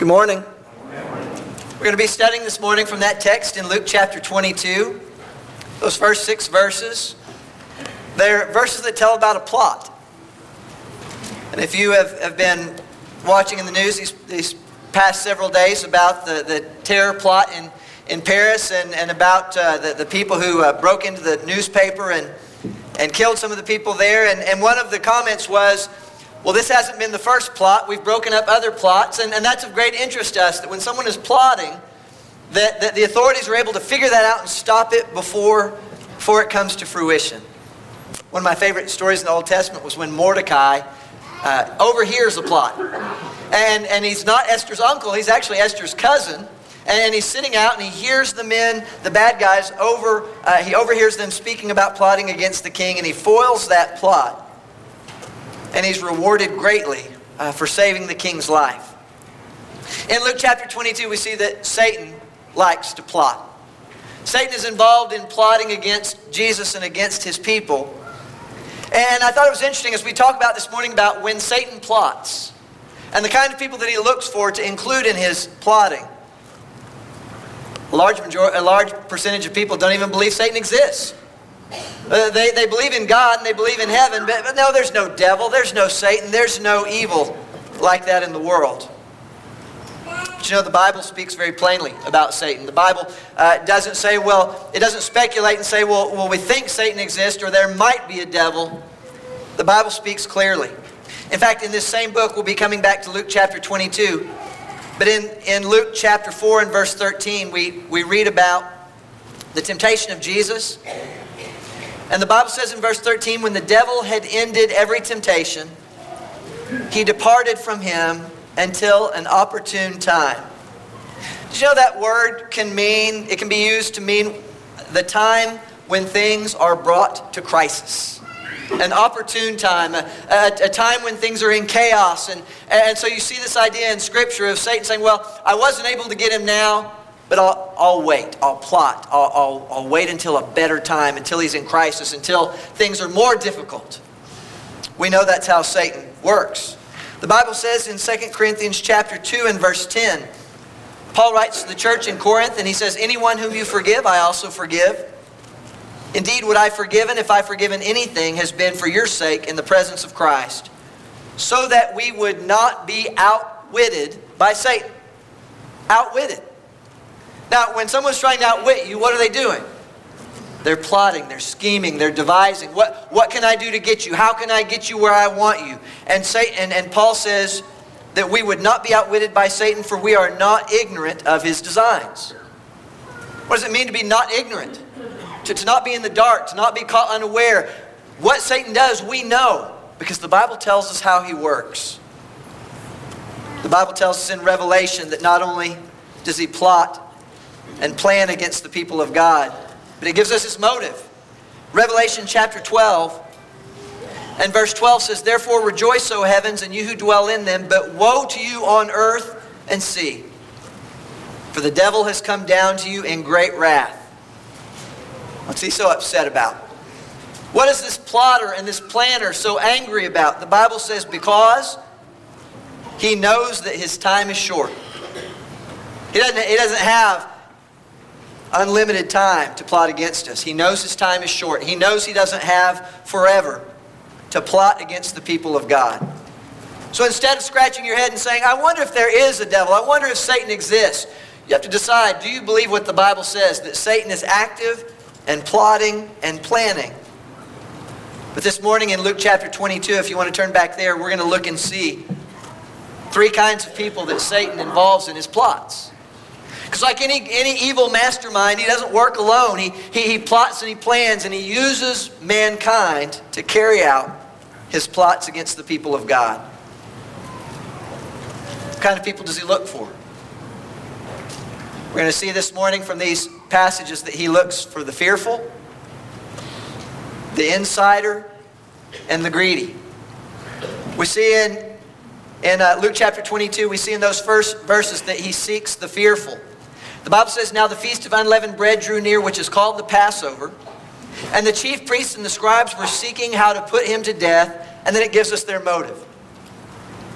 Good morning. We're going to be studying this morning from that text in Luke chapter 22. Those first six verses. They're verses that tell about a plot. And if you have, have been watching in the news these, these past several days about the, the terror plot in, in Paris and, and about uh, the, the people who uh, broke into the newspaper and, and killed some of the people there, and, and one of the comments was, well, this hasn't been the first plot. We've broken up other plots, and, and that's of great interest to us that when someone is plotting, that, that the authorities are able to figure that out and stop it before, before it comes to fruition. One of my favorite stories in the Old Testament was when Mordecai uh, overhears a plot. And, and he's not Esther's uncle, he's actually Esther's cousin. And he's sitting out and he hears the men, the bad guys, over, uh, he overhears them speaking about plotting against the king and he foils that plot and he's rewarded greatly uh, for saving the king's life. In Luke chapter 22, we see that Satan likes to plot. Satan is involved in plotting against Jesus and against his people. And I thought it was interesting as we talk about this morning about when Satan plots and the kind of people that he looks for to include in his plotting. A large, majority, a large percentage of people don't even believe Satan exists. Uh, they, they believe in God and they believe in heaven, but, but no, there's no devil, there's no Satan, there's no evil like that in the world. But you know, the Bible speaks very plainly about Satan. The Bible uh, doesn't say, well, it doesn't speculate and say, well, well, we think Satan exists or there might be a devil. The Bible speaks clearly. In fact, in this same book, we'll be coming back to Luke chapter 22. But in, in Luke chapter 4 and verse 13, we, we read about the temptation of Jesus and the Bible says in verse 13, when the devil had ended every temptation, he departed from him until an opportune time. Did you know that word can mean, it can be used to mean the time when things are brought to crisis. An opportune time, a, a, a, time when things are in chaos. And, and so you see this idea in Scripture of Satan saying, Well, I wasn't able to get him now, but I'll, I'll wait. I'll plot. I'll, I'll, I'll wait until a better time, until he's in crisis, until things are more difficult. We know that's how Satan works. The Bible says in 2 Corinthians chapter 2 and verse 10, Paul writes to the church in Corinth and he says, Anyone whom you forgive, I also forgive. Indeed, what I've forgiven, if I've forgiven anything, has been for your sake in the presence of Christ, so that we would not be outwitted by Satan. Outwitted. Now, when someone's trying to outwit you, what are they doing? They're plotting, they're scheming, they're devising. What, what can I do to get you? How can I get you where I want you? And, Satan, and Paul says that we would not be outwitted by Satan, for we are not ignorant of his designs. What does it mean to be not ignorant? To, to not be in the dark, to not be caught unaware. What Satan does, we know, because the Bible tells us how he works. The Bible tells us in Revelation that not only does he plot and plan against the people of God. But it gives us its motive. Revelation chapter 12 and verse 12 says, Therefore rejoice, O heavens, and you who dwell in them, but woe to you on earth and sea. For the devil has come down to you in great wrath. What's he so upset about? What is this plotter and this planner so angry about? The Bible says, Because he knows that his time is short. He doesn't, he doesn't have unlimited time to plot against us. He knows his time is short. He knows he doesn't have forever to plot against the people of God. So instead of scratching your head and saying, I wonder if there is a devil, I wonder if Satan exists, you have to decide do you believe what the Bible says, that Satan is active and plotting and planning? But this morning in Luke chapter 22, if you want to turn back there, we're going to look and see three kinds of people that Satan involves in his plots. Like any, any evil mastermind, he doesn't work alone. He, he, he plots and he plans and he uses mankind to carry out his plots against the people of God. What kind of people does he look for? We're going to see this morning from these passages that he looks for the fearful, the insider, and the greedy. We see in, in uh, Luke chapter 22, we see in those first verses that he seeks the fearful. The Bible says, Now the feast of unleavened bread drew near, which is called the Passover. And the chief priests and the scribes were seeking how to put him to death. And then it gives us their motive.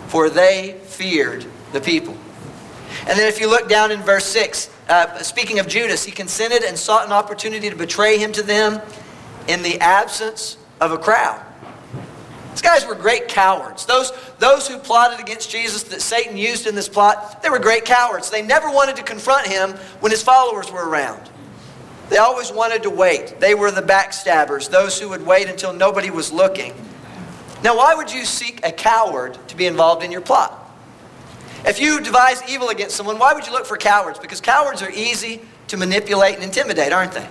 For they feared the people. And then if you look down in verse 6, uh, speaking of Judas, he consented and sought an opportunity to betray him to them in the absence of a crowd. These guys were great cowards. Those, those who plotted against Jesus that Satan used in this plot, they were great cowards. They never wanted to confront him when his followers were around. They always wanted to wait. They were the backstabbers, those who would wait until nobody was looking. Now, why would you seek a coward to be involved in your plot? If you devise evil against someone, why would you look for cowards? Because cowards are easy to manipulate and intimidate, aren't they?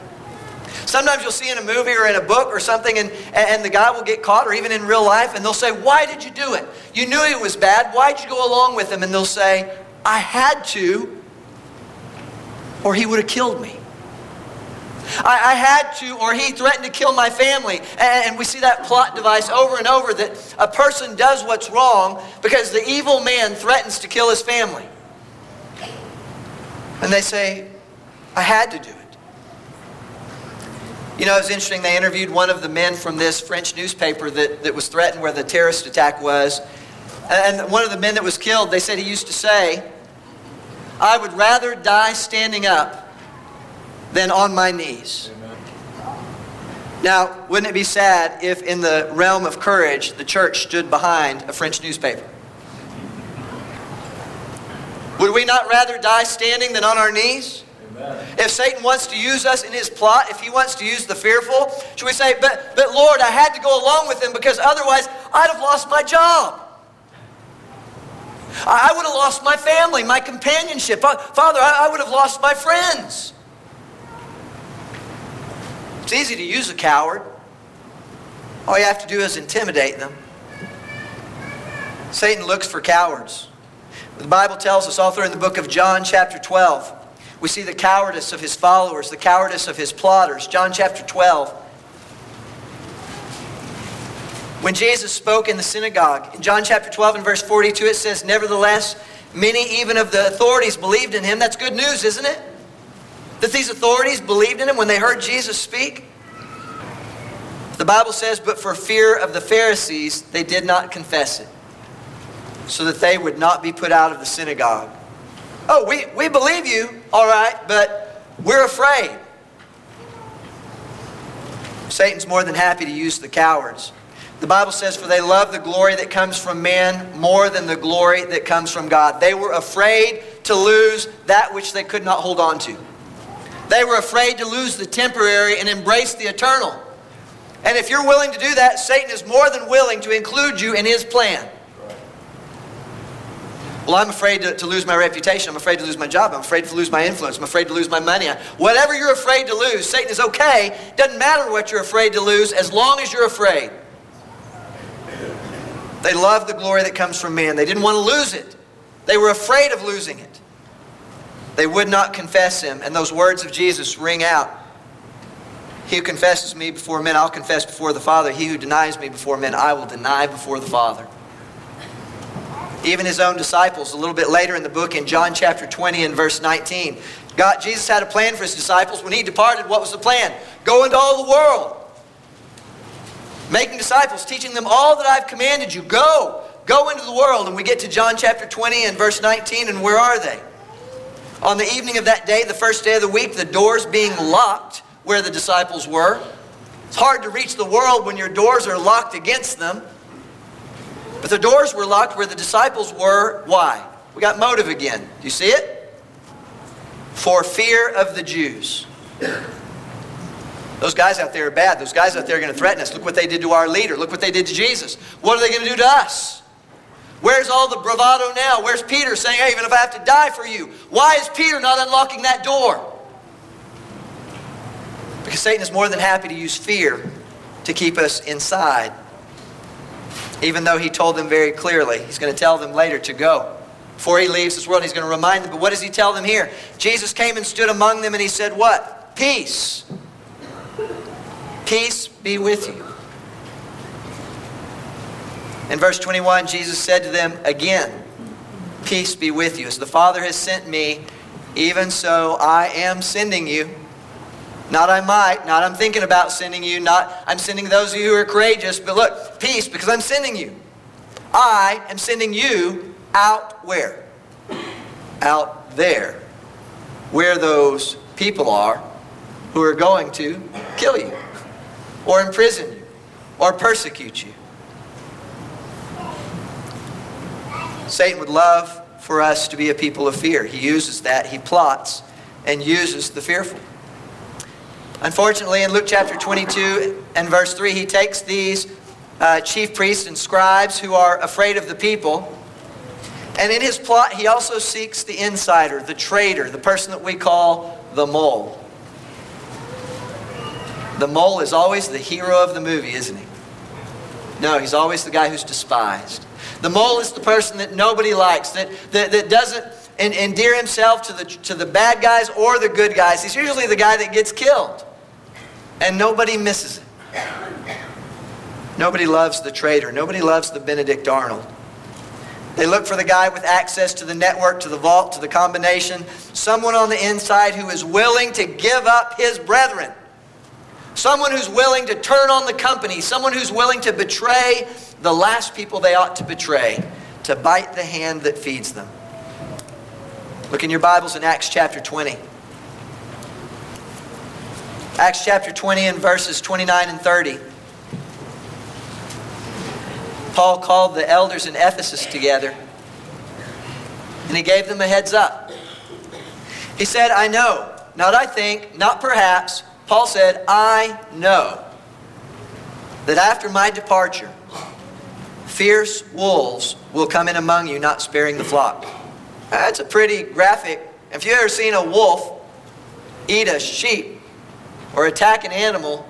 Sometimes you'll see in a movie or in a book or something, and, and the guy will get caught, or even in real life, and they'll say, Why did you do it? You knew it was bad. Why'd you go along with him? And they'll say, I had to, or he would have killed me. I, I, had to, or he threatened to kill my family. And, and we see that plot device over and over that a person does what's wrong because the evil man threatens to kill his family. And they say, I had to do it. You know, it was interesting. They interviewed one of the men from this French newspaper that, that was threatened where the terrorist attack was. And one of the men that was killed, they said he used to say, I would rather die standing up than on my knees. Now, wouldn't it be sad if, in the realm of courage, the church stood behind a French newspaper? Would we not rather die standing than on our knees? If Satan wants to use us in his plot, if he wants to use the fearful, should we say, but, but Lord, I had to go along with him because otherwise I'd have lost my job. I would have lost my family, my companionship. Father, I would have lost my friends. It's easy to use a coward. All you have to do is intimidate them. Satan looks for cowards. The Bible tells us all through in the book of John, chapter 12, we see the cowardice of his followers, the cowardice of his plotters. John chapter 12. When Jesus spoke in the synagogue, in John chapter 12 and verse 42, it says, Nevertheless, many even of the authorities believed in him. That's good news, isn't it? that these authorities believed in him when they heard Jesus speak? The Bible says, but for fear of the Pharisees, they did not confess it, so that they would not be put out of the synagogue. Oh, we, we believe you, all right, but we're afraid. Satan's more than happy to use the cowards. The Bible says, For they love the glory that comes from man more than the glory that comes from God. They were afraid to lose that which they could not hold on to. They were afraid to lose the temporary and embrace the eternal. And if you're willing to do that, Satan is more than willing to include you in his plan. Well, I'm afraid to, to, lose my reputation. I'm afraid to lose my job. I'm afraid to lose my influence. I'm afraid to lose my money. Whatever you're afraid to lose, Satan is okay. Doesn't matter what you're afraid to lose as long as you're afraid. They love the glory that comes from man. They didn't want to lose it, they were afraid of losing it. They would not confess him. And those words of Jesus ring out. He who confesses me before men, I'll confess before the Father. He who denies me before men, I will deny before the Father. Even his own disciples, a little bit later in the book, in John chapter 20 and verse 19, God, Jesus had a plan for his disciples. When he departed, what was the plan? Go into all the world, making disciples, teaching them all that I've commanded you. Go, go into the world. And we get to John chapter 20 and verse 19, and where are they? On the evening of that day, the first day of the week, the doors being locked where the disciples were. It's hard to reach the world when your doors are locked against them. But the doors were locked where the disciples were. Why? We got motive again. Do you see it? For fear of the Jews. Those guys out there are bad. Those guys out there are going to threaten us. Look what they did to our leader. Look what they did to Jesus. What are they going to do to us? Where's all the bravado now? Where's Peter saying, hey, even if I have to die for you? Why is Peter not unlocking that door? Because Satan is more than happy to use fear to keep us inside. Even though he told them very clearly, he's going to tell them later to go. Before he leaves this world, he's going to remind them. But what does he tell them here? Jesus came and stood among them and he said, What? Peace. Peace be with you. In verse 21, Jesus said to them again, Peace be with you. As the Father has sent me, even so I am sending you. Not I might, not I'm thinking about sending you, not I'm sending those of you who are courageous, but look, peace because I'm sending you. I am sending you out where? out there where those people are who are going to kill you or imprison you or persecute you. Satan would love for us to be a people of fear. He uses that, he plots and uses the fearful. Unfortunately, in Luke chapter 22 and verse 3, he takes these uh, chief priests and scribes who are afraid of the people. And in his plot, he also seeks the insider, the traitor, the person that we call the mole. The mole is always the hero of the movie, isn't he? No, he's always the guy who's despised. The mole is the person that nobody likes, that, that, that doesn't endear himself to the, to the bad guys or the good guys. He's usually the guy that gets killed. And nobody misses it. Nobody loves the traitor. Nobody loves the Benedict Arnold. They look for the guy with access to the network, to the vault, to the combination. Someone on the inside who is willing to give up his brethren. Someone who's willing to turn on the company. Someone who's willing to betray the last people they ought to betray, to bite the hand that feeds them. Look in your Bibles in Acts chapter 20. Acts chapter 20 and verses 29 and 30. Paul called the elders in Ephesus together and he gave them a heads up. He said, I know, not I think, not perhaps. Paul said, I know that after my departure, fierce wolves will come in among you, not sparing the flock. That's a pretty graphic. If you've ever seen a wolf eat a sheep or attack an animal,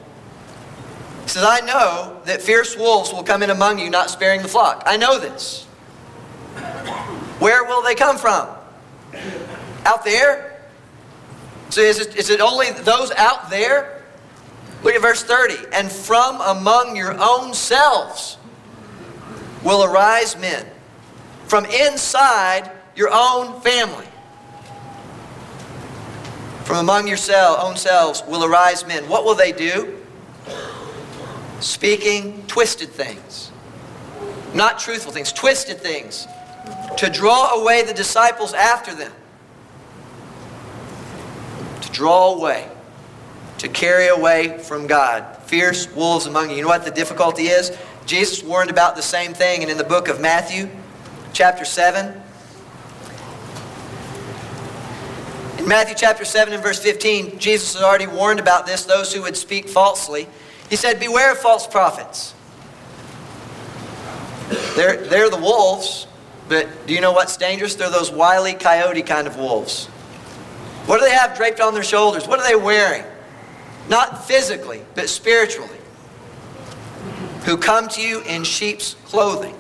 he says, I know that fierce wolves will come in among you, not sparing the flock. I know this. Where will they come from? Out there? So is it, is it only those out there? Look at verse 30. And from among your own selves will arise men. From inside your own family. From among your own selves will arise men. What will they do? speaking twisted things. Not truthful things, twisted things. To draw away the disciples after them. To draw away. To carry away from God. Fierce wolves among you. You know what the difficulty is? Jesus warned about the same thing, and in the book of Matthew, chapter 7, in Matthew chapter 7 and verse 15, Jesus has already warned about this, those who would speak falsely. He said, Beware of false prophets. They're, they're the wolves, but do you know what's dangerous? They're those wily coyote kind of wolves. What do they have draped on their shoulders? What are they wearing? Not physically, but spiritually. Who come to you in sheep's clothing,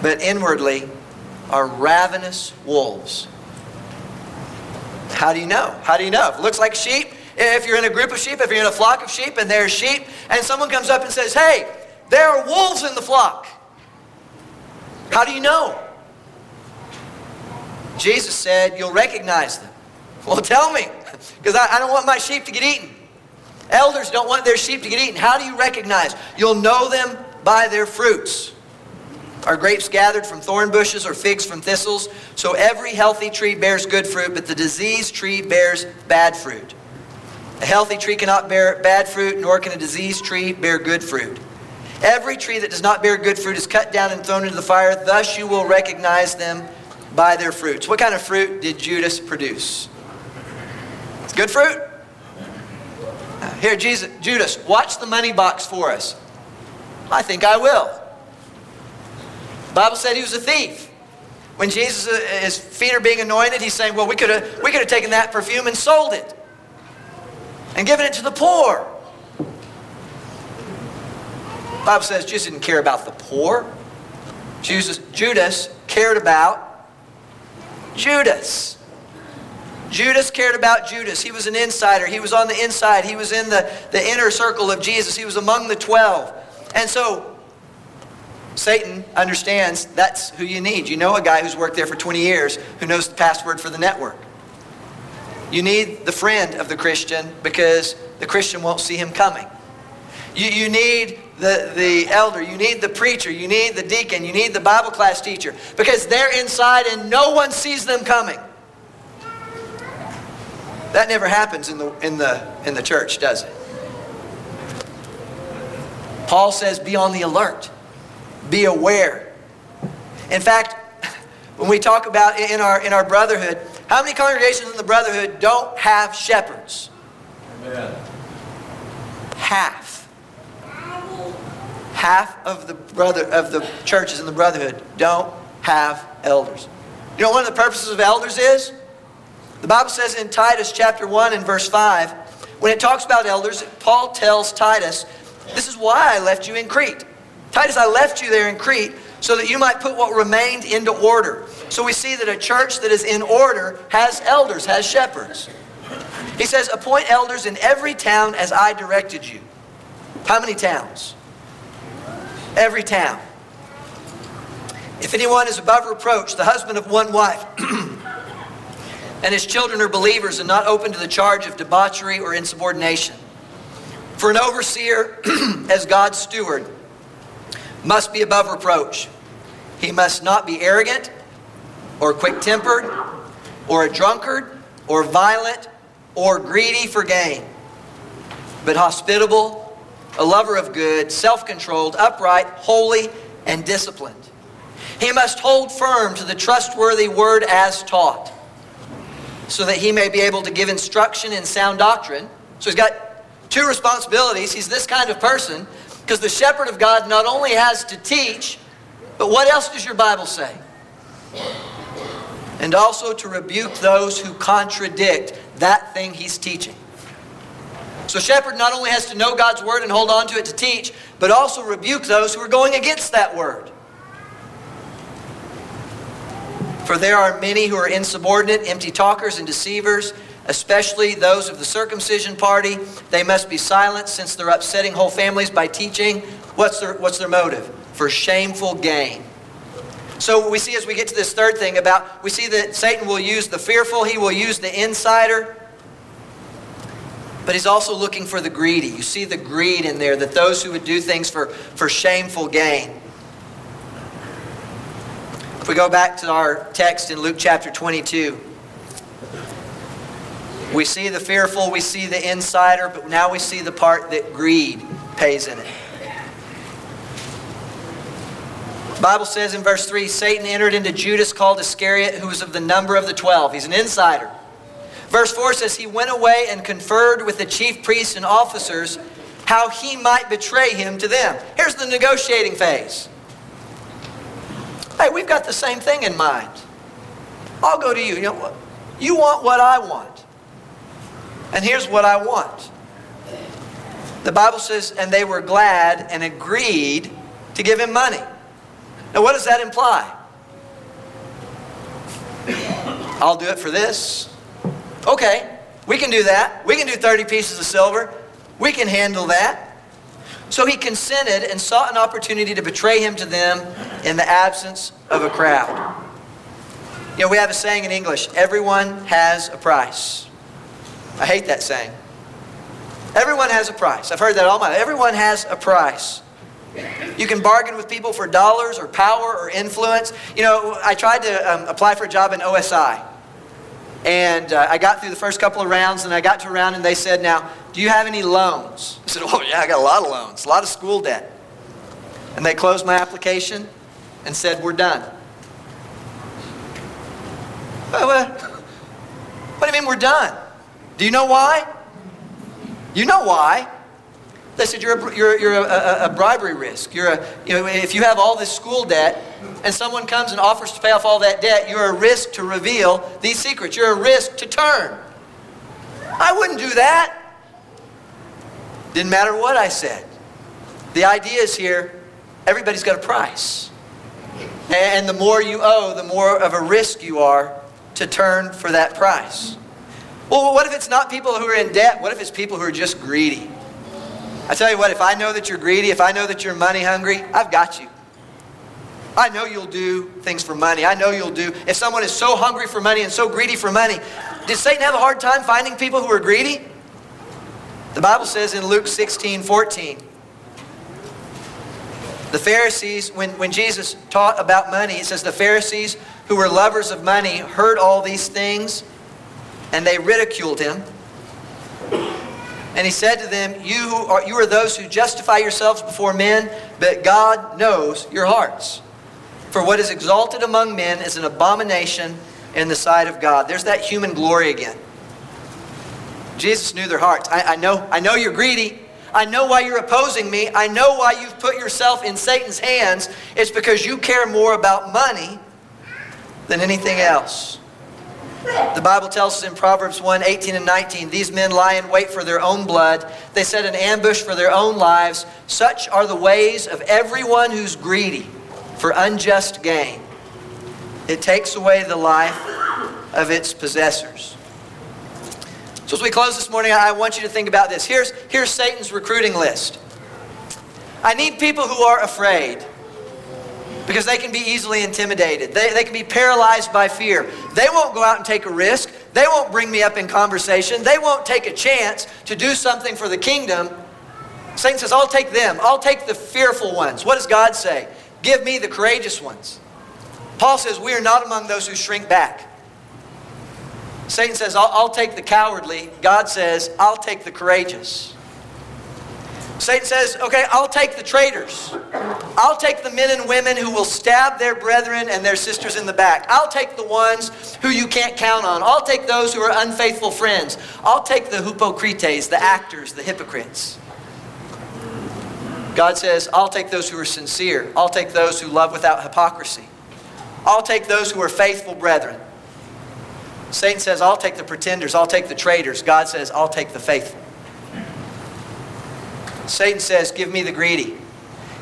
but inwardly are ravenous wolves. How do you know? How do you know? If it looks like sheep, if you're in a group of sheep, if you're in a flock of sheep and there's sheep, and someone comes up and says, Hey, there are wolves in the flock. How do you know? Jesus said, You'll recognize them. Well, tell me, because I, I don't want my sheep to get eaten. Elders don't want their sheep to get eaten. How do you recognize? You'll know them by their fruits. Are grapes gathered from thorn bushes or figs from thistles? So every healthy tree bears good fruit, but the diseased tree bears bad fruit. A healthy tree cannot bear bad fruit, nor can a diseased tree bear good fruit. Every tree that does not bear good fruit is cut down and thrown into the fire. Thus you will recognize them by their fruits. What kind of fruit did Judas produce? It's good fruit. Here, Jesus, Judas, watch the money box for us. I think I will. Bible said he was a thief. When Jesus, uh, his feet are being anointed, he's saying, well, we could have we could have taken that perfume and sold it and given it to the poor. Bible says Jesus didn't care about the poor. Jesus, Judas cared about Judas. Judas cared about Judas. He was an insider. He was on the inside. He was in the, the inner circle of Jesus. He was among the 12. And so Satan understands that's who you need. You know a guy who's worked there for 20 years who knows the password for the network. You need the friend of the Christian because the Christian won't see him coming. You, you need the, the elder, you need the preacher, you need the deacon, you need the Bible class teacher because they're inside and no one sees them coming. That never happens in the, in the, in the church, does it? Paul says, be on the alert, be aware. In fact, when we talk about in our, in our brotherhood, how many congregations in the brotherhood don't have shepherds? Amen. Half. Half of the brother of the churches in the brotherhood don't have elders. You know what one of the purposes of elders is? The Bible says in Titus chapter 1 and verse 5, when it talks about elders, Paul tells Titus, This is why I left you in Crete. Titus, I left you there in Crete so that you might put what remained into order. So we see that a church that is in order has elders, has shepherds. He says, Appoint elders in every town as I directed you. How many towns? Every town. If anyone is above reproach, the husband of one wife, and his children are believers and not open to the charge of debauchery or insubordination. For an overseer, as God's steward, must be above reproach. He must not be arrogant or quick tempered or a drunkard or violent or greedy for gain, but hospitable, a lover of good, self controlled, upright, holy, and disciplined. He must hold firm to the trustworthy word as taught so that he may be able to give instruction in sound doctrine. So he's got two responsibilities. He's this kind of person because the shepherd of God not only has to teach, but what else does your Bible say? And also to rebuke those who contradict that thing he's teaching. So, shepherd not only has to know God's word and hold on to it to teach, but also rebuke those who are going against that word. For there are many who are insubordinate, empty talkers, and deceivers, especially those of the circumcision party. They must be silent since they're upsetting whole families by teaching. What's their, what's their motive? For shameful gain. So we see as we get to this third thing about, we see that Satan will use the fearful, he will use the insider, but he's also looking for the greedy. You see the greed in there, that those who would do things for, for shameful gain. If we go back to our text in Luke chapter 22, we see the fearful, we see the insider, but now we see the part that greed pays in it. Bible says in verse 3 Satan entered into Judas called Iscariot, who was of the number of the twelve. He's an insider. Verse 4 says, He went away and conferred with the chief priests and officers how he might betray him to them. Here's the negotiating phase. Hey, we've got the same thing in mind. I'll go to you. You know? You want what I want. And here's what I want. The Bible says, and they were glad and agreed to give him money. Now, what does that imply? I'll do it for this. Okay, we can do that. We can do 30 pieces of silver. We can handle that. So he consented and sought an opportunity to betray him to them in the absence of a crowd. You know, we have a saying in English everyone has a price. I hate that saying. Everyone has a price. I've heard that all my life. Everyone has a price. You can bargain with people for dollars or power or influence. You know, I tried to um, apply for a job in OSI. And uh, I got through the first couple of rounds, and I got to a round, and they said, Now, do you have any loans? I said, Oh, yeah, I got a lot of loans, a lot of school debt. And they closed my application and said, We're done. Well, what do you mean we're done? Do you know why? You know why. They said you're a, you're, you're a, a, a bribery risk. You're a, you know, if you have all this school debt and someone comes and offers to pay off all that debt, you're a risk to reveal these secrets. You're a risk to turn. I wouldn't do that. Didn't matter what I said. The idea is here everybody's got a price. And the more you owe, the more of a risk you are to turn for that price. Well, what if it's not people who are in debt? What if it's people who are just greedy? I tell you what, if I know that you're greedy, if I know that you're money hungry, I've got you. I know you'll do things for money. I know you'll do. If someone is so hungry for money and so greedy for money, did Satan have a hard time finding people who are greedy? The Bible says in Luke 16 14, The Pharisees, when, when Jesus taught about money, it says the Pharisees who were lovers of money heard all these things and they ridiculed him. And he said to them, you are, you are those who justify yourselves before men, but God knows your hearts. For what is exalted among men is an abomination in the sight of God. There's that human glory again. Jesus knew their hearts. I, I, know, I know you're greedy. I know why you're opposing me. I know why you've put yourself in Satan's hands. It's because you care more about money than anything else. The Bible tells us in Proverbs 1 18 and 19, these men lie in wait for their own blood. They set an ambush for their own lives. Such are the ways of everyone who's greedy for unjust gain. It takes away the life of its possessors. So, as we close this morning, I want you to think about this. Here's, here's Satan's recruiting list I need people who are afraid because they can be easily intimidated. They, they can be paralyzed by fear. They won't go out and take a risk. They won't bring me up in conversation. They won't take a chance to do something for the kingdom. Satan says, I'll take them. I'll take the fearful ones. What does God say? Give me the courageous ones. Paul says, We are not among those who shrink back. Satan says, I'll, I'll take the cowardly. God says, I'll take the courageous. Satan says, okay, I'll take the traitors. I'll take the men and women who will stab their brethren and their sisters in the back. I'll take the ones who you can't count on. I'll take those who are unfaithful friends. I'll take the hypocrites, the actors, the hypocrites. God says, I'll take those who are sincere. I'll take those who love without hypocrisy. I'll take those who are faithful brethren. Satan says, I'll take the pretenders. I'll take the traitors. God says, I'll take the faithful. Satan says, Give me the greedy.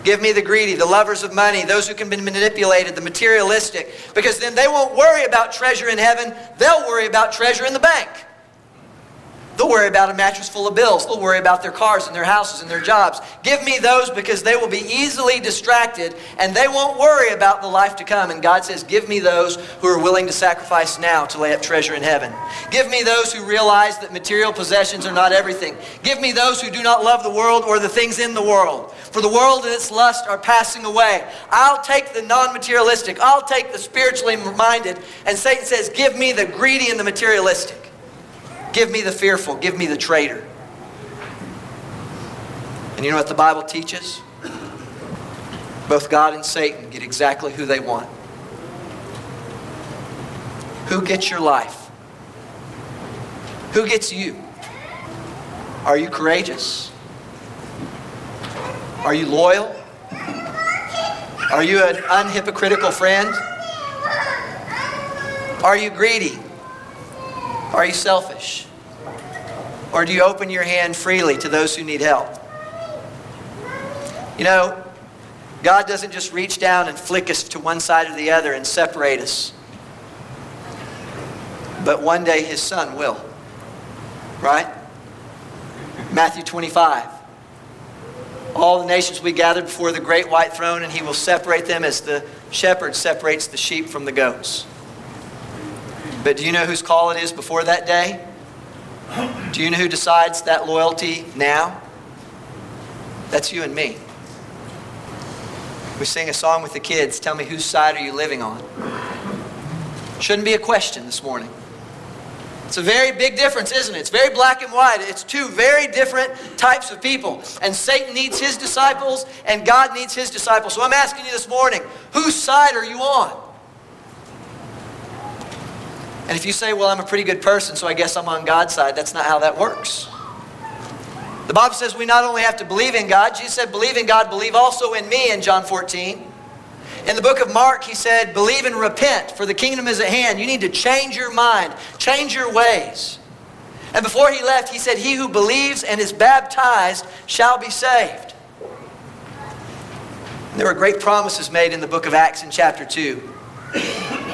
Give me the greedy, the lovers of money, those who can be manipulated, the materialistic, because then they won't worry about treasure in heaven. They'll worry about treasure in the bank. They'll worry about a mattress full of bills. They'll worry about their cars and their houses and their jobs. Give me those because they will be easily distracted and they won't worry about the life to come. And God says, Give me those who are willing to sacrifice now to lay up treasure in heaven. Give me those who realize that material possessions are not everything. Give me those who do not love the world or the things in the world. For the world and its lust are passing away. I'll take the non materialistic, I'll take the spiritually minded. And Satan says, Give me the greedy and the materialistic. Give me the fearful. Give me the traitor. And you know what the Bible teaches? Both God and Satan get exactly who they want. Who gets your life? Who gets you? Are you courageous? Are you loyal? Are you an unhypocritical friend? Are you greedy? Are you selfish? Or do you open your hand freely to those who need help? You know, God doesn't just reach down and flick us to one side or the other and separate us. But one day his son will. Right? Matthew 25. All the nations will be gathered before the great white throne, and he will separate them as the shepherd separates the sheep from the goats. But do you know whose call it is before that day? Do you know who decides that loyalty now? That's you and me. We sing a song with the kids. Tell me whose side are you living on? Shouldn't be a question this morning. It's a very big difference, isn't it? It's very black and white. It's two very different types of people. And Satan needs his disciples, and God needs his disciples. So I'm asking you this morning whose side are you on? And if you say, well, I'm a pretty good person, so I guess I'm on God's side, that's not how that works. The Bible says we not only have to believe in God, Jesus said, believe in God, believe also in me in John 14. In the book of Mark, he said, believe and repent, for the kingdom is at hand. You need to change your mind, change your ways. And before he left, he said, He who believes and is baptized shall be saved. There were great promises made in the book of Acts in chapter 2.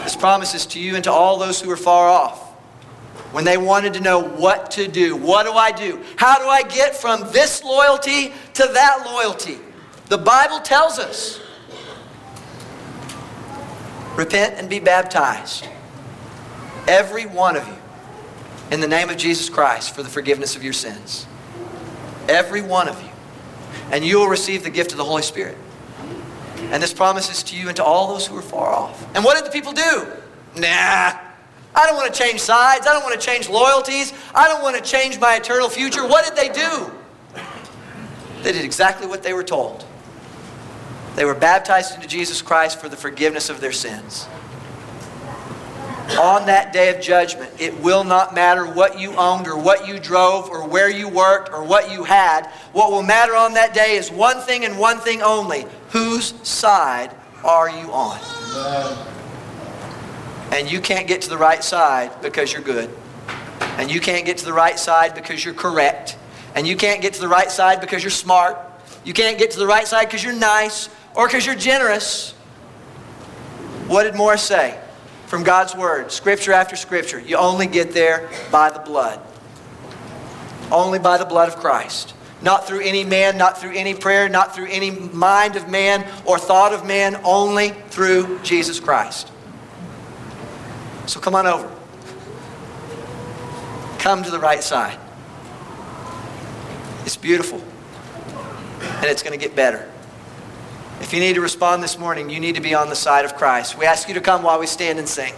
This promise is to you and to all those who are far off. When they wanted to know what to do, what do I do? How do I get from this loyalty to that loyalty? The Bible tells us repent and be baptized. Every one of you, in the name of Jesus Christ, for the forgiveness of your sins. Every one of you. And you will receive the gift of the Holy Spirit. And this promise is to you and to all those who are far off. And what did the people do? Nah, I don't want to change sides. I don't want to change loyalties. I don't want to change my eternal future. What did they do? They did exactly what they were told. They were baptized into Jesus Christ for the forgiveness of their sins. On that day of judgment, it will not matter what you owned or what you drove or where you worked or what you had. What will matter on that day is one thing and one thing only. Whose side are you on? And you can't get to the right side because you're good. And you can't get to the right side because you're correct. And you can't get to the right side because you're smart. You can't get to the right side because you're nice or because you're generous. What did Morris say? From God's Word, scripture after scripture. You only get there by the blood. Only by the blood of Christ. Not through any man, not through any prayer, not through any mind of man or thought of man, only through Jesus Christ. So come on over. Come to the right side. It's beautiful. And it's going to get better. If you need to respond this morning, you need to be on the side of Christ. We ask you to come while we stand and sing.